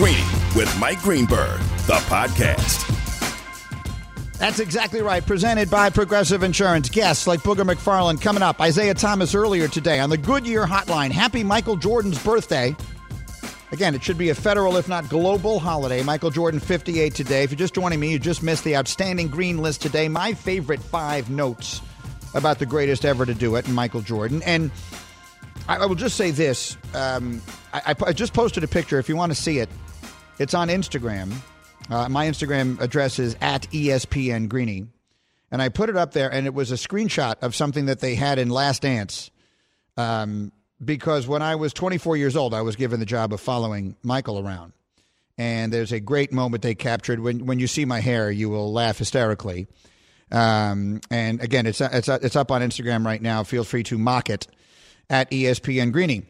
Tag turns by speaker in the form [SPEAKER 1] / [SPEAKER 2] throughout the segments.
[SPEAKER 1] Greeny with Mike Greenberg, the podcast.
[SPEAKER 2] That's exactly right. Presented by Progressive Insurance. Guests like Booger McFarland coming up. Isaiah Thomas earlier today on the Goodyear Hotline. Happy Michael Jordan's birthday. Again, it should be a federal, if not global, holiday. Michael Jordan, 58 today. If you're just joining me, you just missed the outstanding green list today. My favorite five notes about the greatest ever to do it, Michael Jordan. And I, I will just say this um, I, I, I just posted a picture. If you want to see it, it's on Instagram. Uh, my Instagram address is at ESPN Greeny. And I put it up there, and it was a screenshot of something that they had in Last Dance. Um, because when I was 24 years old, I was given the job of following Michael around. And there's a great moment they captured. When, when you see my hair, you will laugh hysterically. Um, and again, it's, it's, it's up on Instagram right now. Feel free to mock it at ESPN Greeny.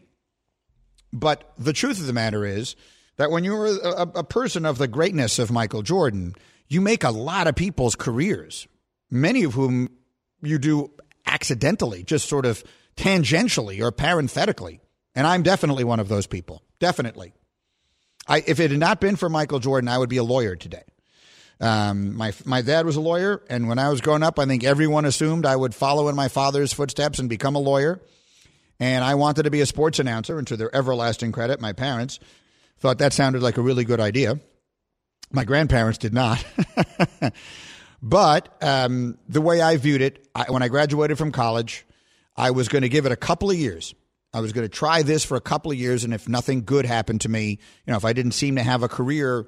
[SPEAKER 2] But the truth of the matter is, that when you're a, a, person of the greatness of Michael Jordan, you make a lot of people's careers, many of whom you do accidentally, just sort of tangentially or parenthetically. And I'm definitely one of those people. Definitely. I, if it had not been for Michael Jordan, I would be a lawyer today. Um, my my dad was a lawyer, and when I was growing up, I think everyone assumed I would follow in my father's footsteps and become a lawyer. And I wanted to be a sports announcer, and to their everlasting credit, my parents thought that sounded like a really good idea. My grandparents did not. but um, the way I viewed it, I, when I graduated from college, I was going to give it a couple of years. I was going to try this for a couple of years, and if nothing good happened to me, you know, if I didn't seem to have a career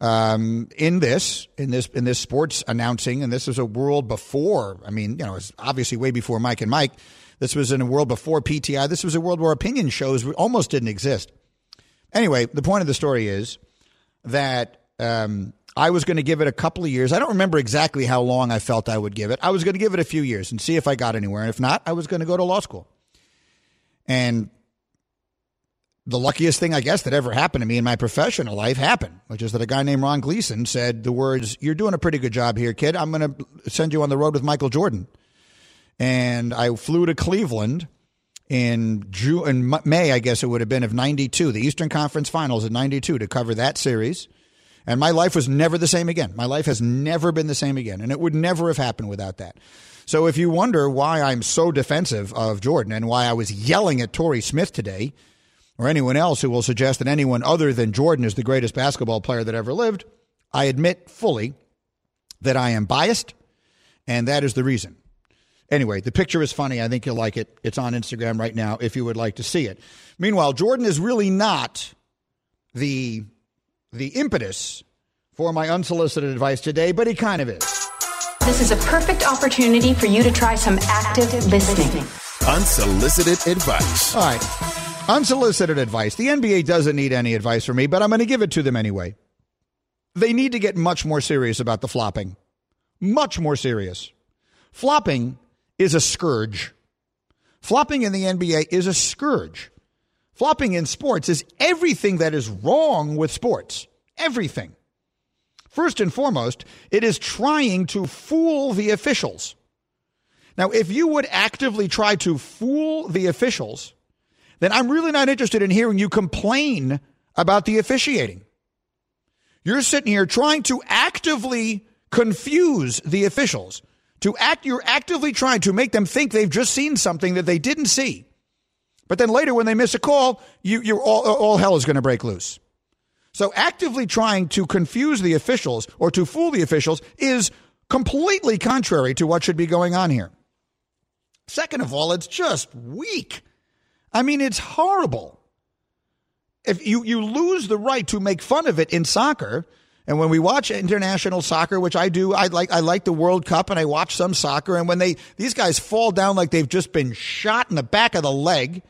[SPEAKER 2] um, in this, in this, in this sports announcing, and this was a world before. I mean, you know, it's obviously way before Mike and Mike. This was in a world before PTI. This was a world where opinion shows almost didn't exist. Anyway, the point of the story is that um, I was going to give it a couple of years. I don't remember exactly how long I felt I would give it. I was going to give it a few years and see if I got anywhere. And if not, I was going to go to law school. And the luckiest thing, I guess, that ever happened to me in my professional life happened, which is that a guy named Ron Gleason said the words, You're doing a pretty good job here, kid. I'm going to send you on the road with Michael Jordan. And I flew to Cleveland in June, in May, I guess it would have been of 92, the Eastern Conference Finals in 92 to cover that series. And my life was never the same again. My life has never been the same again. And it would never have happened without that. So if you wonder why I'm so defensive of Jordan and why I was yelling at Torrey Smith today, or anyone else who will suggest that anyone other than Jordan is the greatest basketball player that ever lived, I admit fully that I am biased, and that is the reason. Anyway, the picture is funny. I think you'll like it. It's on Instagram right now if you would like to see it. Meanwhile, Jordan is really not the the impetus for my unsolicited advice today, but he kind of is.
[SPEAKER 3] This is a perfect opportunity for you to try some active listening.
[SPEAKER 1] Unsolicited advice.
[SPEAKER 2] All right. Unsolicited advice. The NBA doesn't need any advice from me, but I'm going to give it to them anyway. They need to get much more serious about the flopping. Much more serious. Flopping is a scourge. Flopping in the NBA is a scourge. Flopping in sports is everything that is wrong with sports. Everything. First and foremost, it is trying to fool the officials. Now, if you would actively try to fool the officials, then I'm really not interested in hearing you complain about the officiating. You're sitting here trying to actively confuse the officials to act, you're actively trying to make them think they've just seen something that they didn't see. But then later, when they miss a call, you, you're all, all hell is going to break loose. So actively trying to confuse the officials or to fool the officials is completely contrary to what should be going on here. Second of all, it's just weak. I mean, it's horrible. If you, you lose the right to make fun of it in soccer, and when we watch international soccer, which I do, I like I like the World Cup and I watch some soccer. And when they these guys fall down like they've just been shot in the back of the leg,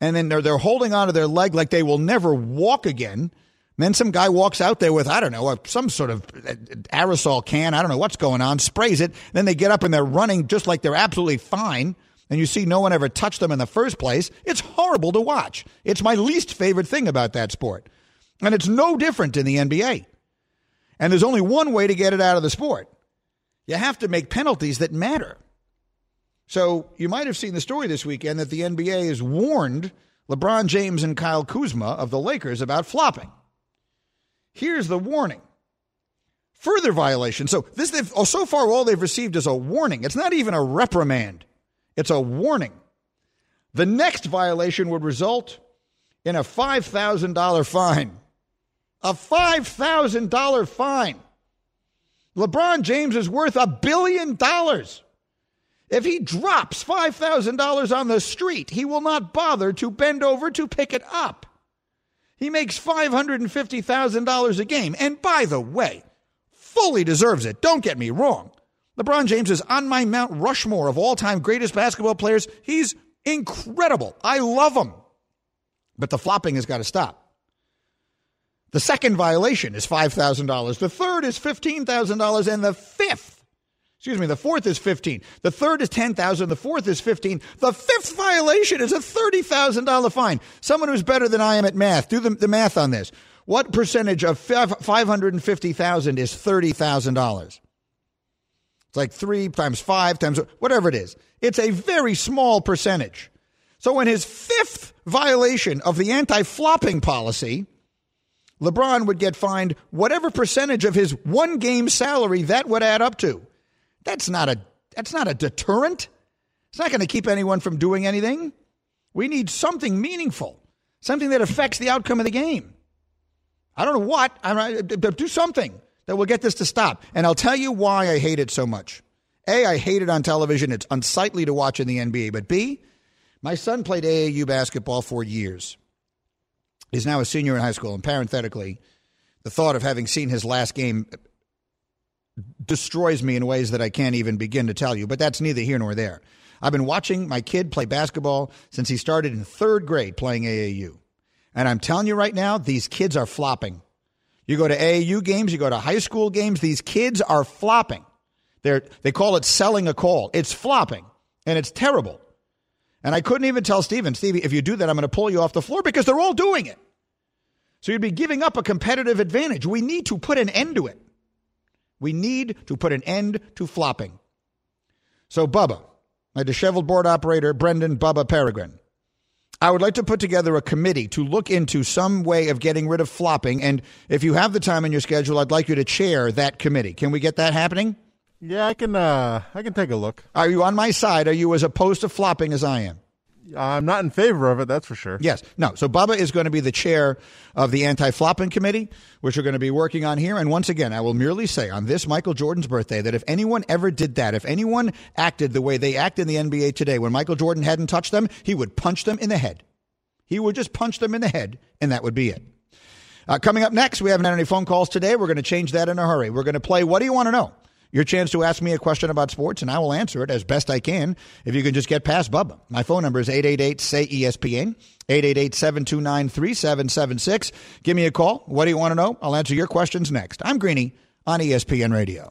[SPEAKER 2] and then they're they're holding onto their leg like they will never walk again. And then some guy walks out there with I don't know some sort of uh, aerosol can. I don't know what's going on. Sprays it. Then they get up and they're running just like they're absolutely fine. And you see no one ever touched them in the first place. It's horrible to watch. It's my least favorite thing about that sport. And it's no different in the NBA. And there's only one way to get it out of the sport you have to make penalties that matter. So you might have seen the story this weekend that the NBA has warned LeBron James and Kyle Kuzma of the Lakers about flopping. Here's the warning. Further violation. So this oh, so far all they've received is a warning. It's not even a reprimand. It's a warning. The next violation would result in a $5,000 fine. A $5,000 fine. LeBron James is worth a billion dollars. If he drops $5,000 on the street, he will not bother to bend over to pick it up. He makes $550,000 a game. And by the way, fully deserves it. Don't get me wrong. LeBron James is on my Mount Rushmore of all time greatest basketball players. He's incredible. I love him. But the flopping has got to stop. The second violation is $5,000. The third is $15,000. And the fifth Excuse me, the fourth is 15. The third is 10,000. The fourth is 15. The fifth violation is a $30,000 fine. Someone who's better than I am at math, do the, the math on this. What percentage of 550,000 is $30,000? It's like three times five times whatever it is. It's a very small percentage. So, in his fifth violation of the anti flopping policy, LeBron would get fined whatever percentage of his one game salary that would add up to. That's not a that's not a deterrent. It's not going to keep anyone from doing anything. We need something meaningful, something that affects the outcome of the game. I don't know what. I do something that will get this to stop. And I'll tell you why I hate it so much. A, I hate it on television. It's unsightly to watch in the NBA. But B, my son played AAU basketball for years. He's now a senior in high school. And parenthetically, the thought of having seen his last game destroys me in ways that I can't even begin to tell you, but that's neither here nor there. I've been watching my kid play basketball since he started in third grade playing AAU. And I'm telling you right now, these kids are flopping. You go to AAU games, you go to high school games, these kids are flopping. They're, they call it selling a call. It's flopping, and it's terrible. And I couldn't even tell Steven, Stevie, if you do that, I'm going to pull you off the floor because they're all doing it. So you'd be giving up a competitive advantage. We need to put an end to it. We need to put an end to flopping. So, Bubba, my disheveled board operator, Brendan Bubba Peregrine, I would like to put together a committee to look into some way of getting rid of flopping. And if you have the time in your schedule, I'd like you to chair that committee. Can we get that happening?
[SPEAKER 4] Yeah, I can. Uh, I can take a look.
[SPEAKER 2] Are you on my side? Are you as opposed to flopping as I am?
[SPEAKER 4] I'm not in favor of it, that's for sure.
[SPEAKER 2] Yes. No. So Bubba is going to be the chair of the anti flopping committee, which we're going to be working on here. And once again, I will merely say on this Michael Jordan's birthday that if anyone ever did that, if anyone acted the way they act in the NBA today, when Michael Jordan hadn't touched them, he would punch them in the head. He would just punch them in the head, and that would be it. Uh, coming up next, we haven't had any phone calls today. We're going to change that in a hurry. We're going to play What Do You Want to Know? Your chance to ask me a question about sports, and I will answer it as best I can if you can just get past Bubba. My phone number is 888 say ESPN, 888 729 3776. Give me a call. What do you want to know? I'll answer your questions next. I'm Greeny on ESPN Radio.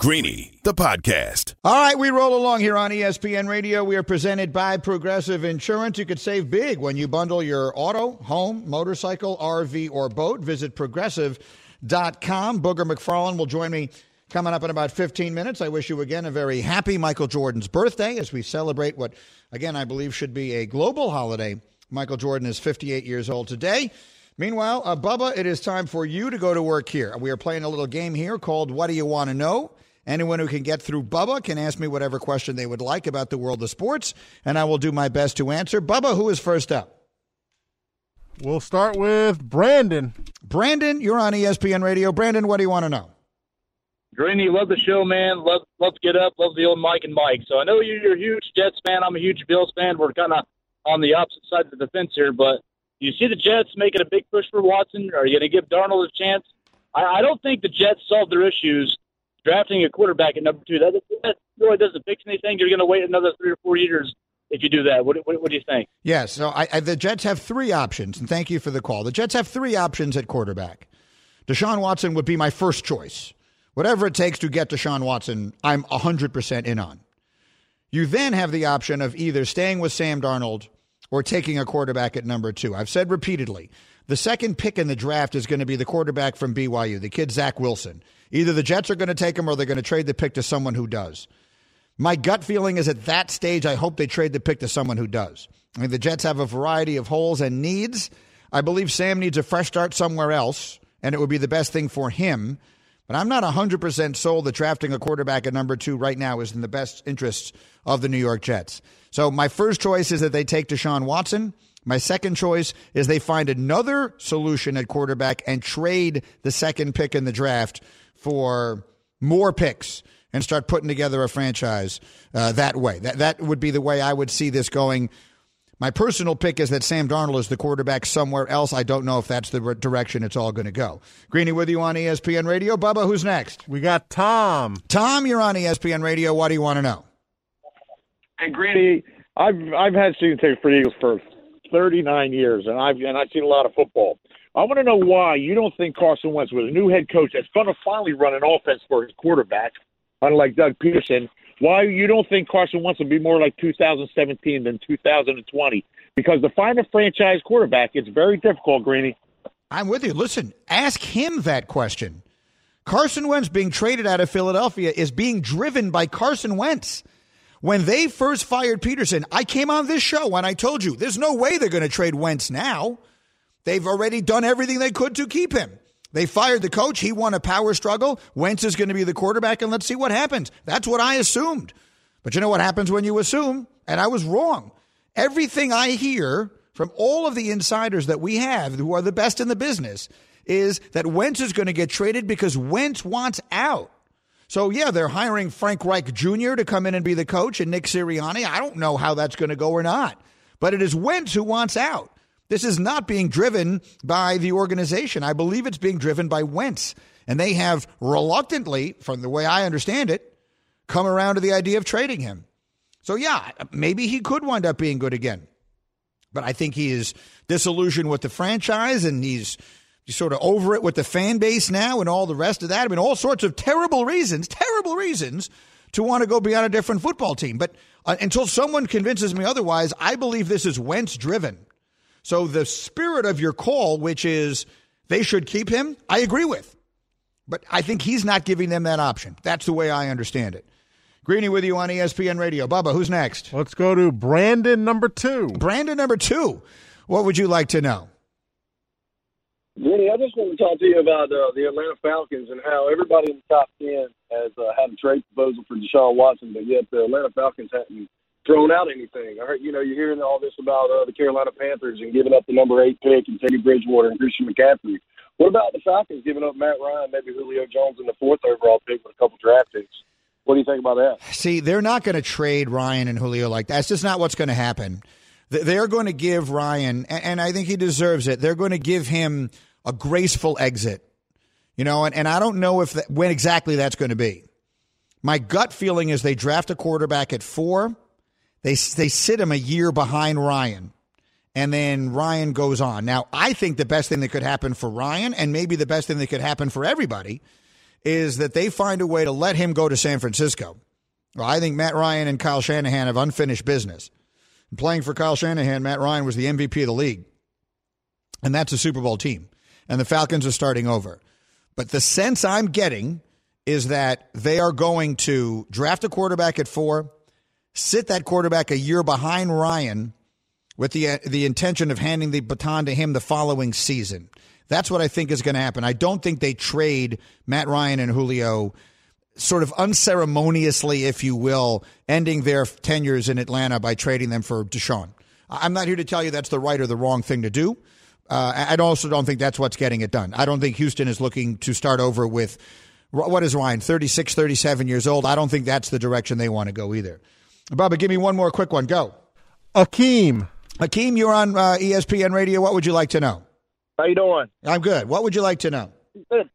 [SPEAKER 1] Greeny, the podcast.
[SPEAKER 2] All right, we roll along here on ESPN Radio. We are presented by Progressive Insurance. You could save big when you bundle your auto, home, motorcycle, RV, or boat. Visit progressive.com. Booger McFarland will join me Coming up in about 15 minutes, I wish you again a very happy Michael Jordan's birthday as we celebrate what, again, I believe should be a global holiday. Michael Jordan is 58 years old today. Meanwhile, uh, Bubba, it is time for you to go to work here. We are playing a little game here called What Do You Want to Know? Anyone who can get through Bubba can ask me whatever question they would like about the world of sports, and I will do my best to answer. Bubba, who is first up?
[SPEAKER 4] We'll start with Brandon.
[SPEAKER 2] Brandon, you're on ESPN Radio. Brandon, what do you want to know?
[SPEAKER 5] Greeny, love the show, man. Love love to get up. Love the old Mike and Mike. So I know you're a huge Jets fan. I'm a huge Bills fan. We're kind of on the opposite side of the fence here. But you see the Jets making a big push for Watson? Are you going to give Darnold a chance? I, I don't think the Jets solved their issues drafting a quarterback at number two. That, that really doesn't fix anything. You're going to wait another three or four years if you do that. What, what, what do you think?
[SPEAKER 2] Yes. So I, I, the Jets have three options, and thank you for the call. The Jets have three options at quarterback. Deshaun Watson would be my first choice. Whatever it takes to get Deshaun Watson, I'm 100% in on. You then have the option of either staying with Sam Darnold or taking a quarterback at number two. I've said repeatedly the second pick in the draft is going to be the quarterback from BYU, the kid Zach Wilson. Either the Jets are going to take him or they're going to trade the pick to someone who does. My gut feeling is at that stage, I hope they trade the pick to someone who does. I mean, the Jets have a variety of holes and needs. I believe Sam needs a fresh start somewhere else, and it would be the best thing for him. But I'm not 100% sold that drafting a quarterback at number two right now is in the best interests of the New York Jets. So my first choice is that they take Deshaun Watson. My second choice is they find another solution at quarterback and trade the second pick in the draft for more picks and start putting together a franchise uh, that way. That that would be the way I would see this going my personal pick is that Sam Darnold is the quarterback somewhere else. I don't know if that's the direction it's all going to go. Greeny with you on ESPN Radio. Bubba, who's next?
[SPEAKER 4] We got Tom.
[SPEAKER 2] Tom, you're on ESPN Radio. What do you want to know?
[SPEAKER 6] Hey, Greeny, I've I've had season tickets for Eagles for 39 years, and I've and I've seen a lot of football. I want to know why you don't think Carson Wentz, with a new head coach that's going to finally run an offense for his quarterback, unlike Doug Pederson, why you don't think Carson Wentz will be more like 2017 than 2020? Because to find a franchise quarterback, it's very difficult, Greeny.
[SPEAKER 2] I'm with you. Listen, ask him that question. Carson Wentz being traded out of Philadelphia is being driven by Carson Wentz. When they first fired Pederson, I came on this show and I told you there's no way they're going to trade Wentz now. They've already done everything they could to keep him. They fired the coach. He won a power struggle. Wentz is going to be the quarterback, and let's see what happens. That's what I assumed. But you know what happens when you assume? And I was wrong. Everything I hear from all of the insiders that we have who are the best in the business is that Wentz is going to get traded because Wentz wants out. So, yeah, they're hiring Frank Reich Jr. to come in and be the coach and Nick Sirianni. I don't know how that's going to go or not. But it is Wentz who wants out. This is not being driven by the organization. I believe it's being driven by Wentz. And they have reluctantly, from the way I understand it, come around to the idea of trading him. So, yeah, maybe he could wind up being good again. But I think he is disillusioned with the franchise and he's, he's sort of over it with the fan base now and all the rest of that. I mean, all sorts of terrible reasons, terrible reasons to want to go be on a different football team. But uh, until someone convinces me otherwise, I believe this is Wentz driven. So the spirit of your call, which is they should keep him, I agree with. But I think he's not giving them that option. That's the way I understand it. Greeny with you on ESPN Radio. Bubba, who's next?
[SPEAKER 4] Let's go to Brandon number two.
[SPEAKER 2] Brandon number two. What would you like to know?
[SPEAKER 7] Greeny, I just want to talk to you about uh, the Atlanta Falcons and how everybody in the top 10 has uh, had a trade proposal for Deshaun Watson, but yet the Atlanta Falcons haven't thrown out anything. I heard, you know, you're hearing all this about uh, the Carolina Panthers and giving up the number eight pick and Teddy Bridgewater and Christian McCaffrey. What about the Falcons giving up Matt Ryan, maybe Julio Jones in the fourth overall pick with a couple draft picks? What do you think about that?
[SPEAKER 2] See, they're not going to trade Ryan and Julio like that. That's just not what's going to happen. They're going to give Ryan, and I think he deserves it. They're going to give him a graceful exit, you know. And, and I don't know if that, when exactly that's going to be. My gut feeling is they draft a quarterback at four they they sit him a year behind Ryan, and then Ryan goes on. Now, I think the best thing that could happen for Ryan, and maybe the best thing that could happen for everybody, is that they find a way to let him go to San Francisco. Well, I think Matt Ryan and Kyle Shanahan have unfinished business. And playing for Kyle Shanahan, Matt Ryan was the MVP of the league, and that's a Super Bowl team. And the Falcons are starting over. But the sense I'm getting is that they are going to draft a quarterback at four, sit that quarterback a year behind Ryan with the uh, the intention of handing the baton to him the following season. That's what I think is going to happen. I don't think they trade Matt Ryan and Julio sort of unceremoniously, if you will, ending their tenures in Atlanta by trading them for Deshaun. I'm not here to tell you that's the right or the wrong thing to do. Uh, I also don't think that's what's getting it done. I don't think Houston is looking to start over with what is Ryan, 36, 37 years old. I don't think that's the direction they want to go either. Bubba, give me one more quick one. Go.
[SPEAKER 4] Akeem.
[SPEAKER 2] Akeem, you're on uh, ESPN Radio. What would you like to know?
[SPEAKER 8] How you doing?
[SPEAKER 2] I'm good. What would you like to know?
[SPEAKER 8] Good.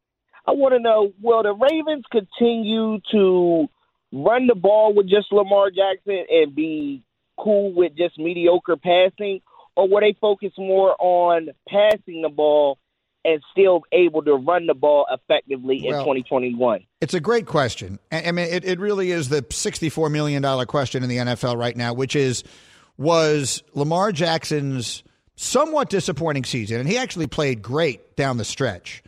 [SPEAKER 8] I want to know: Will the Ravens continue to run the ball with just Lamar Jackson and be cool with just mediocre passing, or were they focused more on passing the ball and still able to run the ball effectively
[SPEAKER 2] Well,
[SPEAKER 8] in 2021?
[SPEAKER 2] It's a great question. I I mean, it, it really is the $64 million question in the NFL right now, which is was Lamar Jackson's somewhat disappointing season, and he actually played great down the stretch,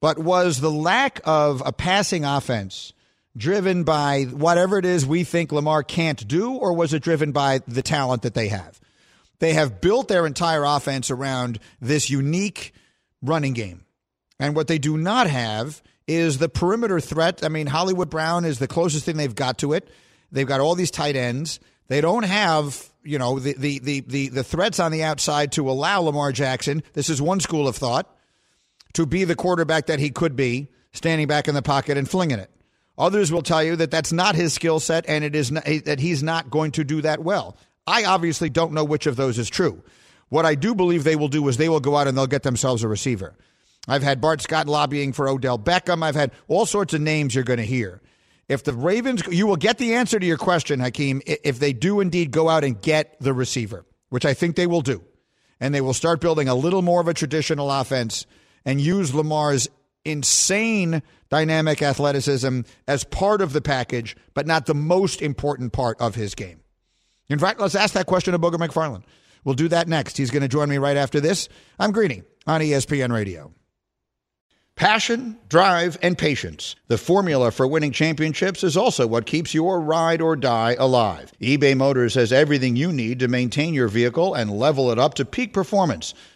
[SPEAKER 2] but was the lack of a passing offense driven by whatever it is we think Lamar can't do, or was it driven by the talent that they have? They have built their entire offense around this unique running game. And what they do not have is the perimeter threat. I mean, Hollywood Brown is the closest thing they've got to it. They've got all these tight ends. They don't have, you know, the the the the, the threats on the outside to allow Lamar Jackson. This is one school of thought to be the quarterback that he could be, standing back in the pocket and flinging it. Others will tell you that that's not his skill set and it is not, that he's not going to do that well. I obviously don't know which of those is true. What I do believe they will do is they will go out and they'll get themselves a receiver. I've had Bart Scott lobbying for Odell Beckham. I've had all sorts of names you're going to hear. If the Ravens, you will get the answer to your question, Hakeem, if they do indeed go out and get the receiver, which I think they will do. And they will start building a little more of a traditional offense and use Lamar's insane dynamic athleticism as part of the package, but not the most important part of his game. In fact, let's ask that question to Booger McFarland. We'll do that next. He's going to join me right after this. I'm Greeny on ESPN Radio. Passion, drive, and patience. The formula for winning championships is also what keeps your ride or die alive. eBay Motors has everything you need to maintain your vehicle and level it up to peak performance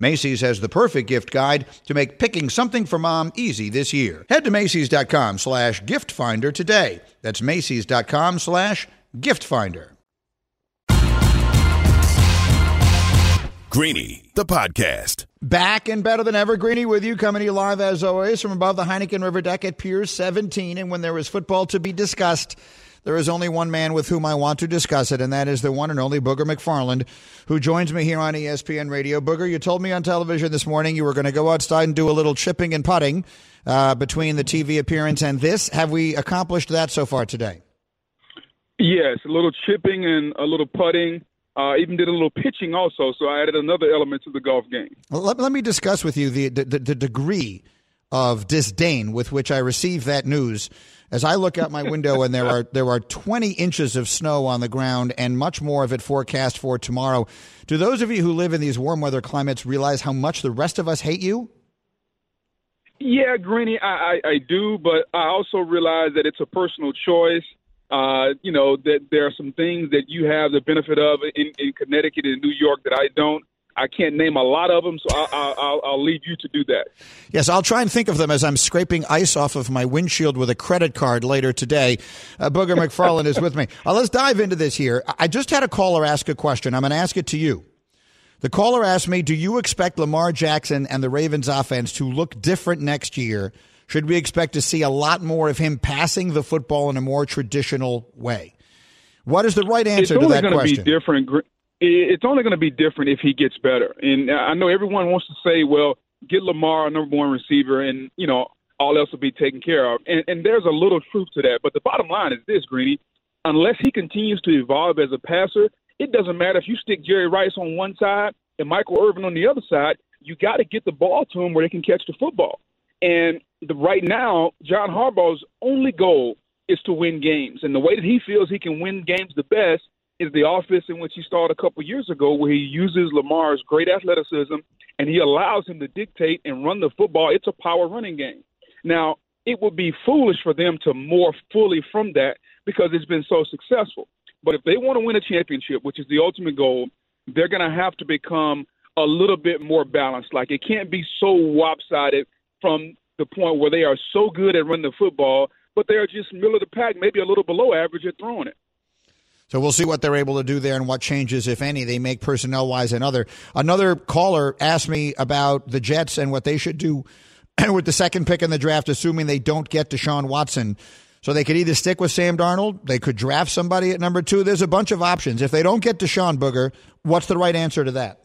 [SPEAKER 2] Macy's has the perfect gift guide to make picking something for mom easy this year. Head to Macy's.com slash gift finder today. That's Macy's.com slash gift finder.
[SPEAKER 1] Greeny, the podcast.
[SPEAKER 2] Back and better than ever, Greeny with you, coming to you live as always from above the Heineken River deck at Piers 17. And when there is football to be discussed, there is only one man with whom I want to discuss it, and that is the one and only Booger McFarland, who joins me here on ESPN Radio. Booger, you told me on television this morning you were going to go outside and do a little chipping and putting uh, between the TV appearance and this. Have we accomplished that so far today?
[SPEAKER 9] Yes, a little chipping and a little putting. Uh, even did a little pitching also, so I added another element to the golf game.
[SPEAKER 2] Well, Let, let me discuss with you the, the, the degree of disdain with which I received that news as I look out my window and there are there are 20 inches of snow on the ground and much more of it forecast for tomorrow. Do those of you who live in these warm weather climates realize how much the rest of us hate you?
[SPEAKER 9] Yeah, Greeny, I, I, I do, but I also realize that it's a personal choice. Uh, you know that there are some things that you have the benefit of in, in Connecticut and New York that I don't. I can't name a lot of them, so I, I, I'll, I'll leave you to do that.
[SPEAKER 2] Yes, I'll try and think of them as I'm scraping ice off of my windshield with a credit card later today. Uh, Booger McFarland is with me. Uh, let's dive into this here. I just had a caller ask a question. I'm going to ask it to you. The caller asked me, Do you expect Lamar Jackson and the Ravens offense to look different next year? Should we expect to see a lot more of him passing the football in a more traditional way? What is the right answer to that question?
[SPEAKER 9] It's only going to be different. It's only going to be different if he gets better. And I know everyone wants to say, well, get Lamar a number one receiver, and you know all else will be taken care of. And, and there's a little truth to that. But the bottom line is this, Greeny: unless he continues to evolve as a passer, it doesn't matter if you stick Jerry Rice on one side and Michael Irvin on the other side. You got to get the ball to him where they can catch the football. And the, right now, John Harbaugh's only goal is to win games. And the way that he feels he can win games the best is the offense in which he started a couple years ago, where he uses Lamar's great athleticism and he allows him to dictate and run the football. It's a power running game. Now, it would be foolish for them to morph fully from that because it's been so successful. But if they want to win a championship, which is the ultimate goal, they're going to have to become a little bit more balanced. Like it can't be so lopsided from the point where they are so good at running the football, but they are just middle of the pack, maybe a little below average at throwing it.
[SPEAKER 2] So we'll see what they're able to do there and what changes, if any, they make personnel wise and other. Another caller asked me about the Jets and what they should do with the second pick in the draft, assuming they don't get Deshaun Watson. So they could either stick with Sam Darnold, they could draft somebody at number two. There's a bunch of options. If they don't get Deshaun Booger, what's the right answer to that?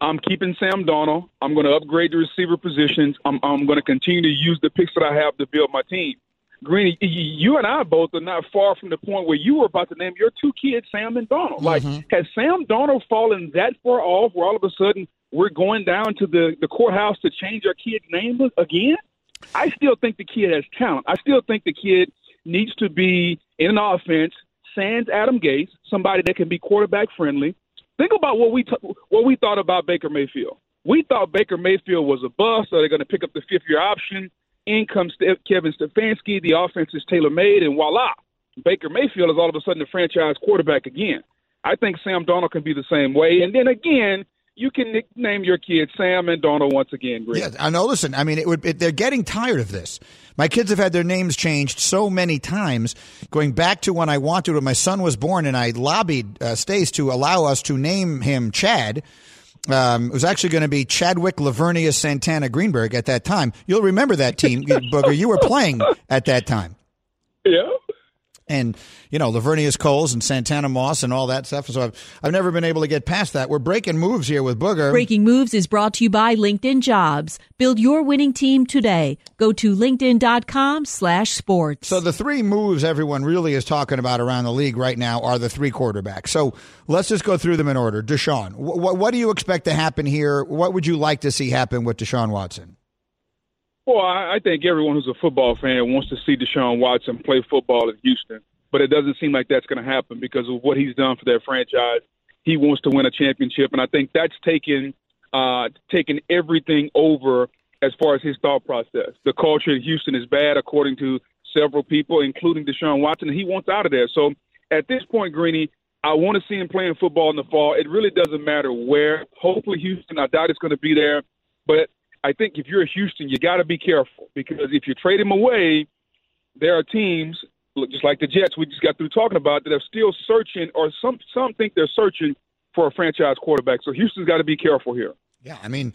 [SPEAKER 9] I'm keeping Sam Darnold. I'm going to upgrade the receiver positions. I'm, I'm going to continue to use the picks that I have to build my team. Greeny, you and I both are not far from the point where you were about to name your two kids, Sam and Donald. Like, mm-hmm. has Sam Donald fallen that far off where all of a sudden we're going down to the, the courthouse to change our kid's name again? I still think the kid has talent. I still think the kid needs to be in an offense, sans Adam Gase, somebody that can be quarterback friendly. Think about what we t- what we thought about Baker Mayfield. We thought Baker Mayfield was a bust, so they're going to pick up the fifth year option. In comes Kevin Stefanski. The offense is tailor made, and voila, Baker Mayfield is all of a sudden the franchise quarterback again. I think Sam Donald can be the same way. And then again, you can nickname your kid Sam and Donald once again. Greg.
[SPEAKER 2] Yeah, I know. Listen, I mean, it would. It, they're getting tired of this. My kids have had their names changed so many times, going back to when I wanted when my son was born, and I lobbied uh, Stace to allow us to name him Chad. Um, it was actually going to be Chadwick Laveranues Santana Greenberg at that time. You'll remember that team, Booger. You were playing at that time.
[SPEAKER 9] Yeah.
[SPEAKER 2] And, you know, Laveranues Coles and Santana Moss and all that stuff. So I've, I've never been able to get past that. We're breaking moves here with Booger.
[SPEAKER 10] Breaking Moves is brought to you by LinkedIn Jobs. Build your winning team today. Go to linkedin.com slash sports.
[SPEAKER 2] So the three moves everyone really is talking about around the league right now are the three quarterbacks. So let's just go through them in order. Deshaun, wh- what do you expect to happen here? What would you like to see happen with Deshaun Watson?
[SPEAKER 9] Well, I, I think everyone who's a football fan wants to see Deshaun Watson play football in Houston, but it doesn't seem like that's going to happen because of what he's done for their franchise. He wants to win a championship, and I think that's taken uh, taken everything over as far as his thought process. The culture in Houston is bad, according to several people, including Deshaun Watson, and he wants out of there. So at this point, Greeny, I want to see him playing football in the fall. It really doesn't matter where. Hopefully, Houston. I doubt it's going to be there, but I think if you're a Houston, you got to be careful because if you trade him away, there are teams look just like the Jets we just got through talking about that are still searching, or some some think they're searching for a franchise quarterback. So Houston's got to be careful here.
[SPEAKER 2] Yeah, I mean,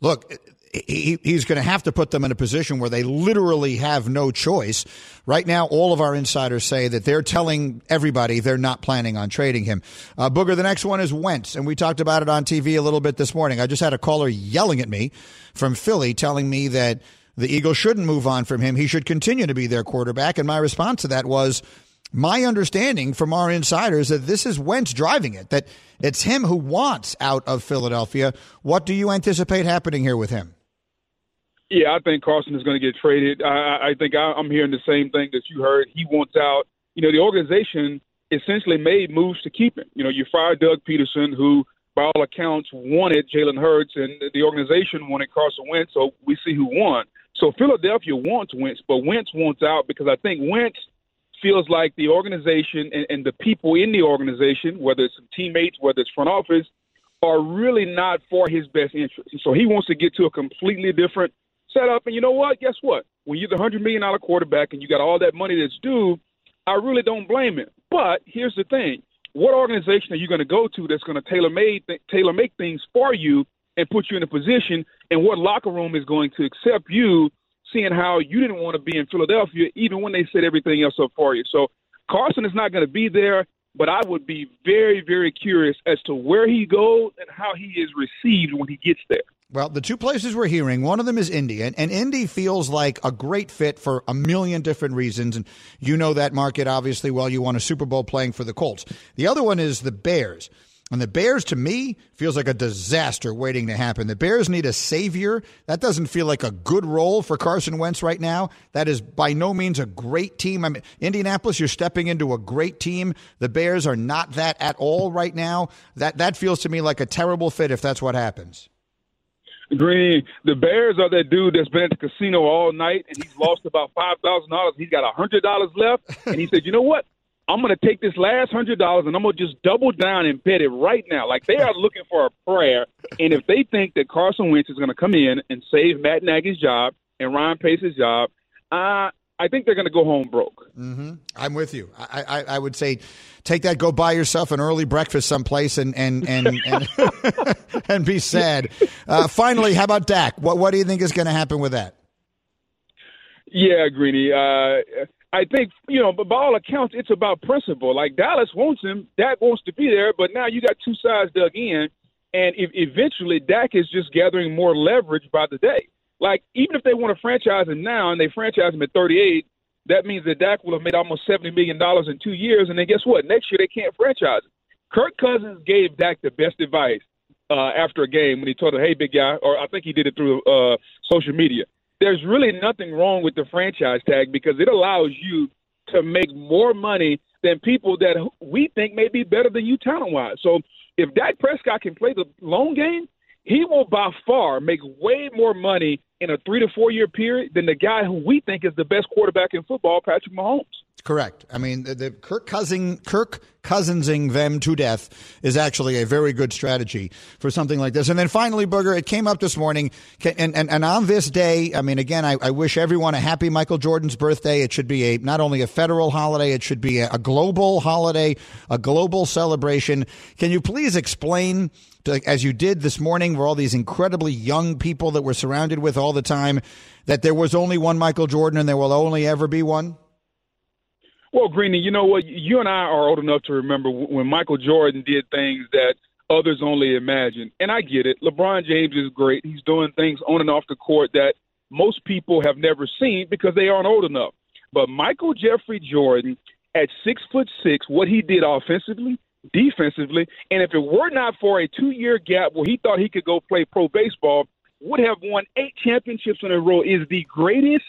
[SPEAKER 2] look, he, he's going to have to put them in a position where they literally have no choice. Right now, all of our insiders say that they're telling everybody they're not planning on trading him. Uh, Booger, the next one is Wentz, and we talked about it on TV a little bit this morning. I just had a caller yelling at me from Philly telling me that the Eagles shouldn't move on from him. He should continue to be their quarterback. And my response to that was, my understanding from our insiders that this is Wentz driving it, that it's him who wants out of Philadelphia. What do you anticipate happening here with him?
[SPEAKER 9] Yeah, I think Carson is going to get traded. I, I think I, I'm hearing the same thing that you heard. He wants out. You know, the organization essentially made moves to keep him. You know, you fired Doug Pederson, who by all accounts, wanted Jalen Hurts, and the organization wanted Carson Wentz. So we see who won. So Philadelphia wants Wentz, but Wentz wants out because I think Wentz feels like the organization and, and the people in the organization, whether it's teammates, whether it's front office, are really not for his best interest. So he wants to get to a completely different setup. And you know what? Guess what? When you're the hundred million dollar quarterback and you got all that money that's due, I really don't blame him. But here's the thing: what organization are you going to go to that's going to tailor made tailor make things for you and put you in a position? And what locker room is going to accept you, seeing how you didn't want to be in Philadelphia, even when they set everything else up for you? So Carson is not going to be there, but I would be very, very curious as to where he goes and how he is received when he gets there.
[SPEAKER 2] Well, the two places we're hearing, one of them is Indy, and, and Indy feels like a great fit for a million different reasons. And you know that market obviously well. You won a Super Bowl playing for the Colts. The other one is the Bears. And the Bears, to me, feels like a disaster waiting to happen. The Bears need a savior. That doesn't feel like a good role for Carson Wentz right now. That is by no means a great team. I mean, Indianapolis, you're stepping into a great team. The Bears are not that at all right now. That that feels to me like a terrible fit if that's what happens.
[SPEAKER 9] Green, the Bears are that dude that's been at the casino all night and he's lost about five thousand dollars. He's got a hundred dollars left, and he said, "You know what? I'm going to take this last hundred dollars and I'm going to just double down and bet it right now." Like they are looking for a prayer, and if they think that Carson Wentz is going to come in and save Matt Nagy's job and Ryan Pace's job, uh, I think they're going to go home broke.
[SPEAKER 2] Mm-hmm. I'm with you. I, I, I, would say take that, go buy yourself an early breakfast someplace, and and and and, and be sad. Uh, finally, how about Dak? What what do you think is going to happen with that?
[SPEAKER 9] Yeah, Greeny. Uh, I think you know, but by all accounts, it's about principle. Like Dallas wants him, Dak wants to be there, but now you got two sides dug in, and if, eventually Dak is just gathering more leverage by the day. Like even if they want to franchise him now and they franchise him at 38, that means that Dak will have made almost 70 million dollars in two years, and then guess what? Next year they can't franchise him. Kirk Cousins gave Dak the best advice uh, after a game when he told him, "Hey, big guy," or I think he did it through uh, social media. There's really nothing wrong with the franchise tag because it allows you to make more money than people that we think may be better than you talent wise. So if Dak Prescott can play the long game, he will by far make way more money in a three to four year period than the guy who we think is the best quarterback in football, Patrick Mahomes.
[SPEAKER 2] Correct. I mean, the, the Kirk Cousin, Kirk Cousinsing them to death is actually a very good strategy for something like this. And then finally, Booger, it came up this morning, and, and, and on this day, I mean, again, I, I, wish everyone a happy Michael Jordan's birthday. It should be a not only a federal holiday, it should be a, a global holiday, a global celebration. Can you please explain? To, as you did this morning, where all these incredibly young people that we're surrounded with all the time, that there was only one Michael Jordan and there will only ever be one?
[SPEAKER 9] Well, Greeny, you know what? You and I are old enough to remember when Michael Jordan did things that others only imagined. And I get it. LeBron James is great. He's doing things on and off the court that most people have never seen because they aren't old enough. But Michael Jeffrey Jordan, at six foot six, what he did offensively, defensively, and if it were not for a two year gap where he thought he could go play pro baseball, would have won eight championships in a row, is the greatest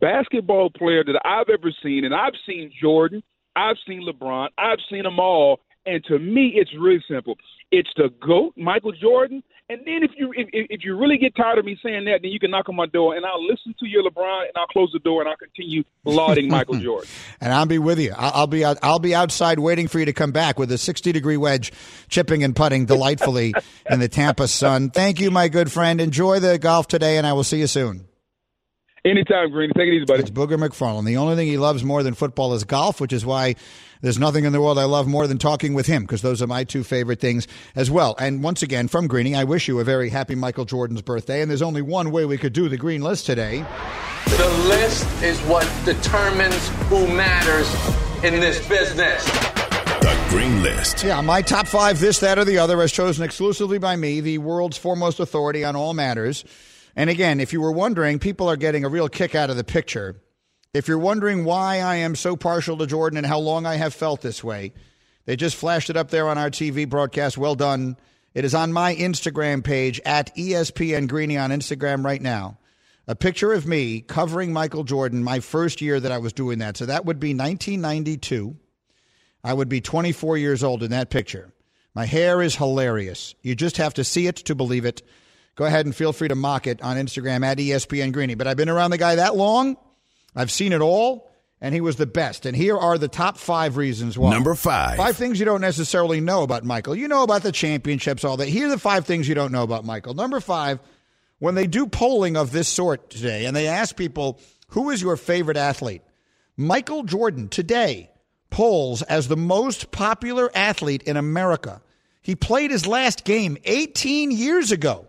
[SPEAKER 9] basketball player that I've ever seen, and I've seen Jordan, I've seen LeBron, I've seen them all, and to me, it's really simple. It's the goat, Michael Jordan, and then if you if, if you really get tired of me saying that, then you can knock on my door, and I'll listen to your LeBron, and I'll close the door, and I'll continue lauding Michael Jordan.
[SPEAKER 2] And I'll be with you. I'll, I'll be out, I'll be outside waiting for you to come back with a sixty degree wedge, chipping and putting delightfully in the Tampa sun. Thank you, my good friend. Enjoy the golf today, and I will see you soon.
[SPEAKER 9] Anytime, Green. Take it easy, buddy.
[SPEAKER 2] It's Booger McFarland. The only thing he loves more than football is golf, which is why there's nothing in the world I love more than talking with him, because those are my two favorite things as well. And once again, from Greeny, I wish you a very happy Michael Jordan's birthday. And there's only one way we could do the green list today.
[SPEAKER 11] The list is what determines who matters in this business.
[SPEAKER 1] The Green List.
[SPEAKER 2] Yeah, my top five, this, that, or the other, as chosen exclusively by me, the world's foremost authority on all matters. And again, if you were wondering, people are getting a real kick out of the picture. If you're wondering why I am so partial to Jordan and how long I have felt this way, they just flashed it up there on our TV broadcast. Well done. It is on my Instagram page at ESPN Greeny on Instagram right now. A picture of me covering Michael Jordan my first year that I was doing that. So that would be 1992. I would be 24 years old in that picture. My hair is hilarious. You just have to see it to believe it. Go ahead and feel free to mock it on Instagram at ESPN Greeny. But I've been around the guy that long. I've seen it all, and he was the best. And here are the top five reasons why.
[SPEAKER 1] Number five.
[SPEAKER 2] Five things you don't necessarily know about Michael. You know about the championships, all that. Here are the five things you don't know about Michael. Number five, when they do polling of this sort today, and they ask people, who is your favorite athlete? Michael Jordan today polls as the most popular athlete in America. He played his last game 18 years ago.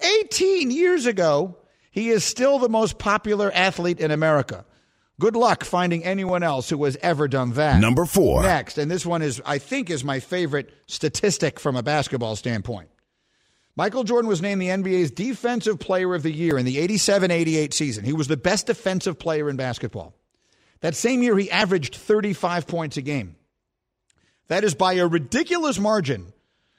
[SPEAKER 2] 18 years ago, he is still the most popular athlete in America. Good luck finding anyone else who has ever done that.
[SPEAKER 1] Number four.
[SPEAKER 2] Next, and this one is, I think, is my favorite statistic from a basketball standpoint. Michael Jordan was named the NBA's Defensive Player of the Year in the 87 88 season. He was the best defensive player in basketball. That same year, he averaged 35 points a game. That is by a ridiculous margin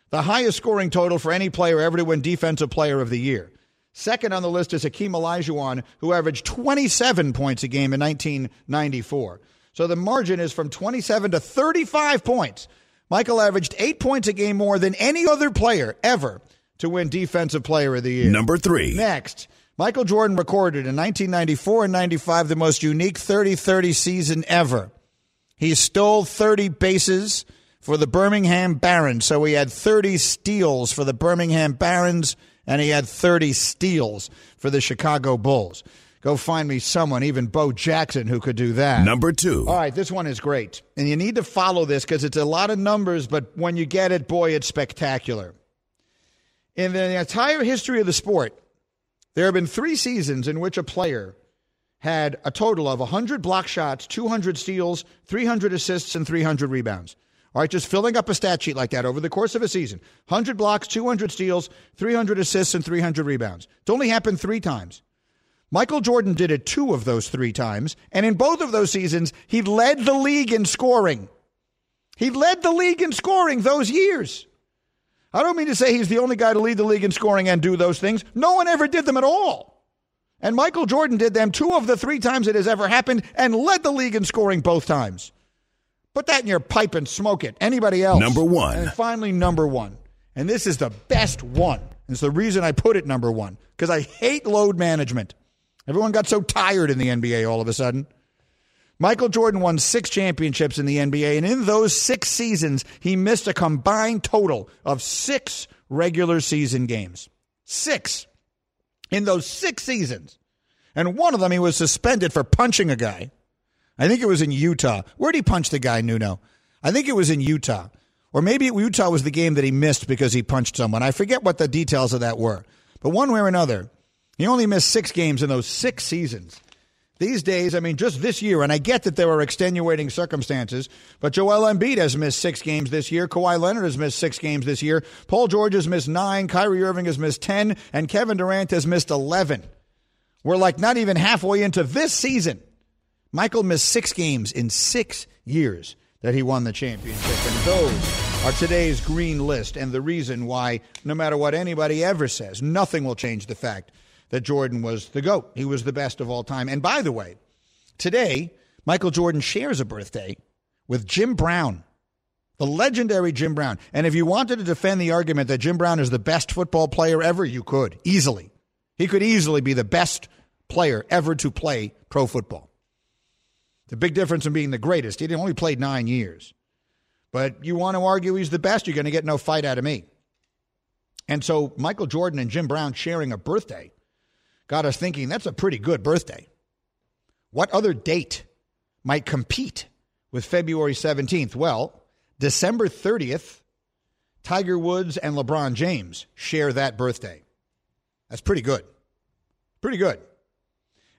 [SPEAKER 2] the highest scoring total for any player ever to win Defensive Player of the Year. Second on the list is Hakeem Olajuwon, who averaged 27 points a game in 1994. So the margin is from 27 to 35 points. Michael averaged eight points a game more than any other player ever to win Defensive Player of the Year.
[SPEAKER 1] Number three.
[SPEAKER 2] Next, Michael Jordan recorded in 1994 and 95 the most unique 30 30 season ever. He stole 30 bases for the Birmingham Barons. So he had 30 steals for the Birmingham Barons, and he had 30 steals for the Chicago Bulls. Go find me someone, even Bo Jackson, who could do that.
[SPEAKER 1] Number two.
[SPEAKER 2] All right, this one is great. And you need to follow this because it's a lot of numbers, but when you get it, boy, it's spectacular. In the entire history of the sport, there have been three seasons in which a player had a total of 100 block shots, 200 steals, 300 assists, and 300 rebounds. All right, just filling up a stat sheet like that over the course of a season 100 blocks, 200 steals, 300 assists, and 300 rebounds. It's only happened three times. Michael Jordan did it two of those three times, and in both of those seasons, he led the league in scoring. He led the league in scoring those years. I don't mean to say he's the only guy to lead the league in scoring and do those things. No one ever did them at all. And Michael Jordan did them two of the three times it has ever happened and led the league in scoring both times. Put that in your pipe and smoke it. Anybody else?
[SPEAKER 1] Number one.
[SPEAKER 2] And finally, number one. And this is the best one. It's the reason I put it number one because I hate load management. Everyone got so tired in the NBA all of a sudden. Michael Jordan won six championships in the NBA, and in those six seasons, he missed a combined total of six regular season games. Six. In those six seasons. And one of them, he was suspended for punching a guy. I think it was in Utah. Where'd he punch the guy, Nuno? I think it was in Utah. Or maybe Utah was the game that he missed because he punched someone. I forget what the details of that were. But one way or another, he only missed six games in those six seasons. These days, I mean, just this year, and I get that there are extenuating circumstances, but Joel Embiid has missed six games this year. Kawhi Leonard has missed six games this year. Paul George has missed nine. Kyrie Irving has missed 10. And Kevin Durant has missed 11. We're like not even halfway into this season. Michael missed six games in six years that he won the championship. And those are today's green list and the reason why, no matter what anybody ever says, nothing will change the fact that Jordan was the GOAT. He was the best of all time. And by the way, today, Michael Jordan shares a birthday with Jim Brown, the legendary Jim Brown. And if you wanted to defend the argument that Jim Brown is the best football player ever, you could easily. He could easily be the best player ever to play pro football. The big difference in being the greatest, he only played nine years. But you want to argue he's the best, you're going to get no fight out of me. And so Michael Jordan and Jim Brown sharing a birthday got us thinking that's a pretty good birthday. What other date might compete with February 17th? Well, December 30th, Tiger Woods and LeBron James share that birthday. That's pretty good. Pretty good.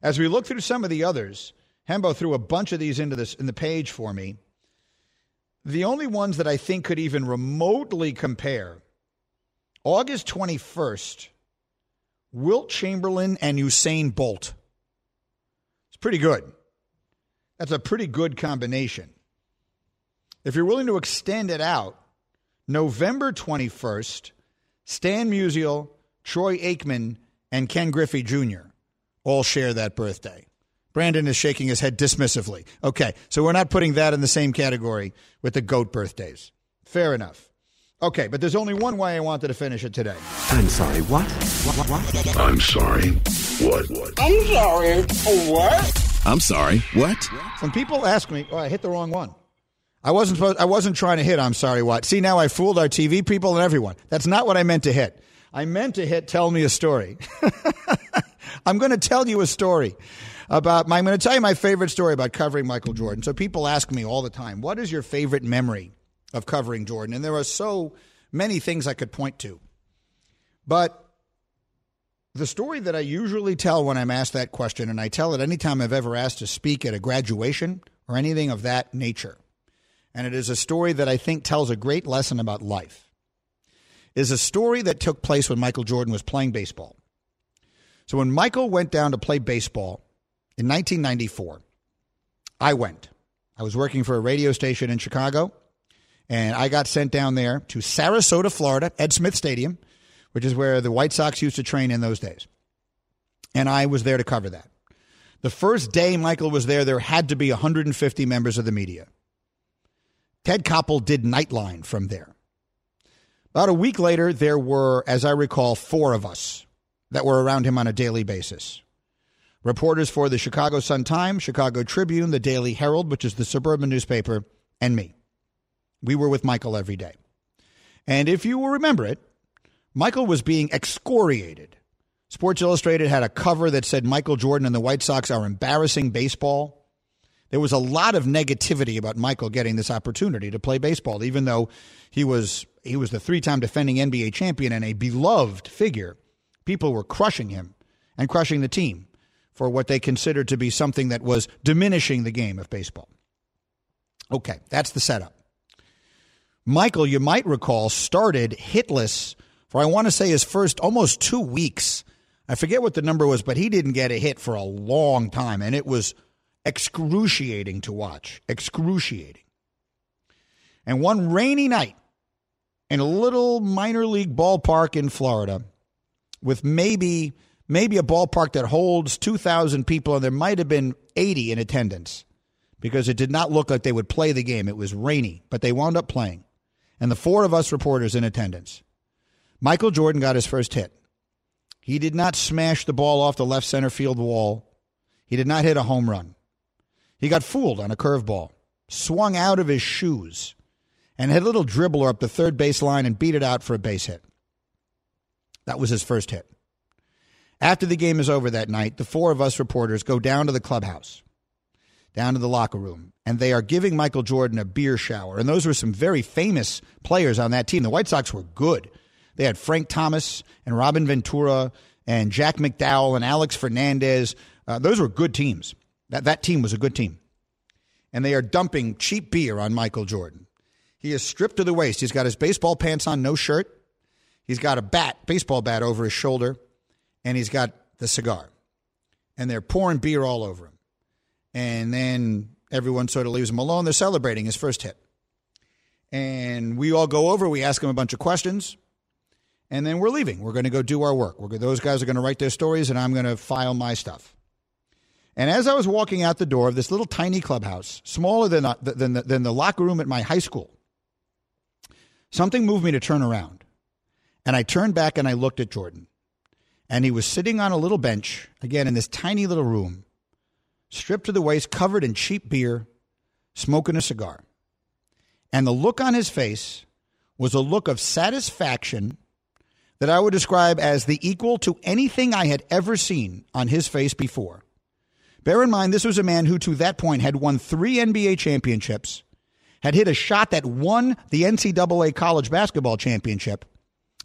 [SPEAKER 2] As we look through some of the others, Hembo threw a bunch of these into this in the page for me. The only ones that I think could even remotely compare August 21st, Wilt Chamberlain and Usain Bolt. It's pretty good. That's a pretty good combination. If you're willing to extend it out, November 21st, Stan Musial, Troy Aikman, and Ken Griffey Jr. all share that birthday. Brandon is shaking his head dismissively. Okay, so we're not putting that in the same category with the GOAT birthdays. Fair enough. Okay, but there's only one way I wanted to finish it today.
[SPEAKER 1] I'm sorry, what? What, what, what? I'm sorry, what? What?
[SPEAKER 8] I'm sorry. What?
[SPEAKER 1] I'm sorry, what?
[SPEAKER 2] When people ask me, oh, I hit the wrong one. I wasn't supposed, I wasn't trying to hit. I'm sorry, what? See, now I fooled our TV people and everyone. That's not what I meant to hit. I meant to hit. Tell me a story. I'm going to tell you a story about. I'm going to tell you my favorite story about covering Michael Jordan. So people ask me all the time, "What is your favorite memory of covering Jordan?" And there are so many things I could point to, but the story that I usually tell when I'm asked that question, and I tell it anytime I've ever asked to speak at a graduation or anything of that nature, and it is a story that I think tells a great lesson about life, is a story that took place when Michael Jordan was playing baseball. So when Michael went down to play baseball in 1994, I went. I was working for a radio station in Chicago, and I got sent down there to Sarasota, Florida, Ed Smith Stadium, which is where the White Sox used to train in those days. And I was there to cover that. The first day Michael was there, there had to be 150 members of the media. Ted Koppel did Nightline from there. About a week later, there were, as I recall, four of us that were around him on a daily basis. Reporters for the Chicago Sun Times, Chicago Tribune, the Daily Herald, which is the suburban newspaper, and me. We were with Michael every day. And if you will remember it, Michael was being excoriated. Sports Illustrated had a cover that said Michael Jordan and the White Sox are embarrassing baseball. There was a lot of negativity about Michael getting this opportunity to play baseball, even though he was he was the three-time defending NBA champion and a beloved figure people were crushing him and crushing the team for what they considered to be something that was diminishing the game of baseball. Okay, that's the setup. Michael, you might recall, started hitless for I want to say his first almost two weeks. I forget what the number was, but he didn't get a hit for a long time, and it was excruciating to watch. Excruciating. And one rainy night in a little minor league ballpark in Florida, with maybe maybe a ballpark that holds 2,000 people, and there might have been 80 in attendance because it did not look like they would play the game. It was rainy, but they wound up playing. And the four of us reporters in attendance. Michael Jordan got his first hit. He did not smash the ball off the left center field wall. He did not hit a home run. He got fooled on a curveball, swung out of his shoes, and hit a little dribbler up the third base line and beat it out for a base hit. That was his first hit. After the game is over that night, the four of us reporters go down to the clubhouse, down to the locker room, and they are giving Michael Jordan a beer shower. And those were some very famous players on that team. The White Sox were good. They had Frank Thomas and Robin Ventura and Jack McDowell and Alex Fernandez. Uh, those were good teams. That, that team was a good team. And they are dumping cheap beer on Michael Jordan. He is stripped to the waist. He's got his baseball pants on, no shirt. He's got a bat, baseball bat over his shoulder, and he's got the cigar. And they're pouring beer all over him. And then everyone sort of leaves him alone. They're celebrating his first hit. And we all go over, we ask him a bunch of questions, and then we're leaving. We're going to go do our work. We're, those guys are going to write their stories, and I'm going to file my stuff. And as I was walking out the door of this little tiny clubhouse, smaller than, uh, than, the, than the locker room at my high school, something moved me to turn around. And I turned back and I looked at Jordan. And he was sitting on a little bench, again, in this tiny little room, stripped to the waist, covered in cheap beer, smoking a cigar. And the look on his face was a look of satisfaction that I would describe as the equal to anything I had ever seen on his face before. Bear in mind, this was a man who, to that point, had won three NBA championships, had hit a shot that won the NCAA college basketball championship,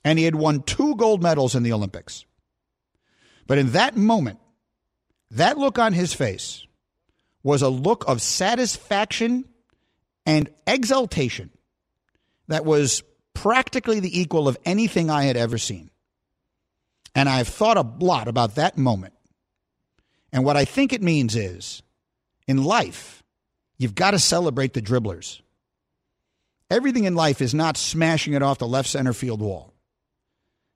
[SPEAKER 2] and he had won two gold medals in the Olympics. But in that moment, that look on his face was a look of satisfaction and exultation that was practically the equal of anything I had ever seen. And I've thought a lot about that moment. And what I think it means is in life, you've got to celebrate the dribblers. Everything in life is not smashing it off the left center field wall.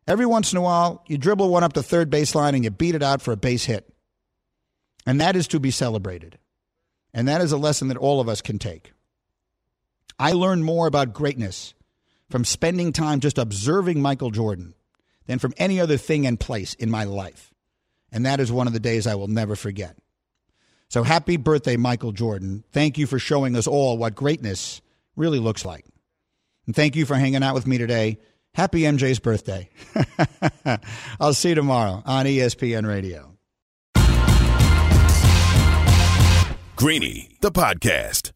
[SPEAKER 2] Every once in a while, you dribble one up the third baseline and you beat it out for a base hit. And that is to be celebrated. And that is a lesson that all of us can take. I learned more about greatness from spending time just observing Michael Jordan than from any other thing and place in my life. And that is one of the days I will never forget. So happy birthday, Michael Jordan. Thank you for showing us all what greatness really looks like. And thank you for hanging out with me today. Happy MJ's birthday. I'll see you tomorrow on ESPN Radio.
[SPEAKER 12] Greeny, the podcast.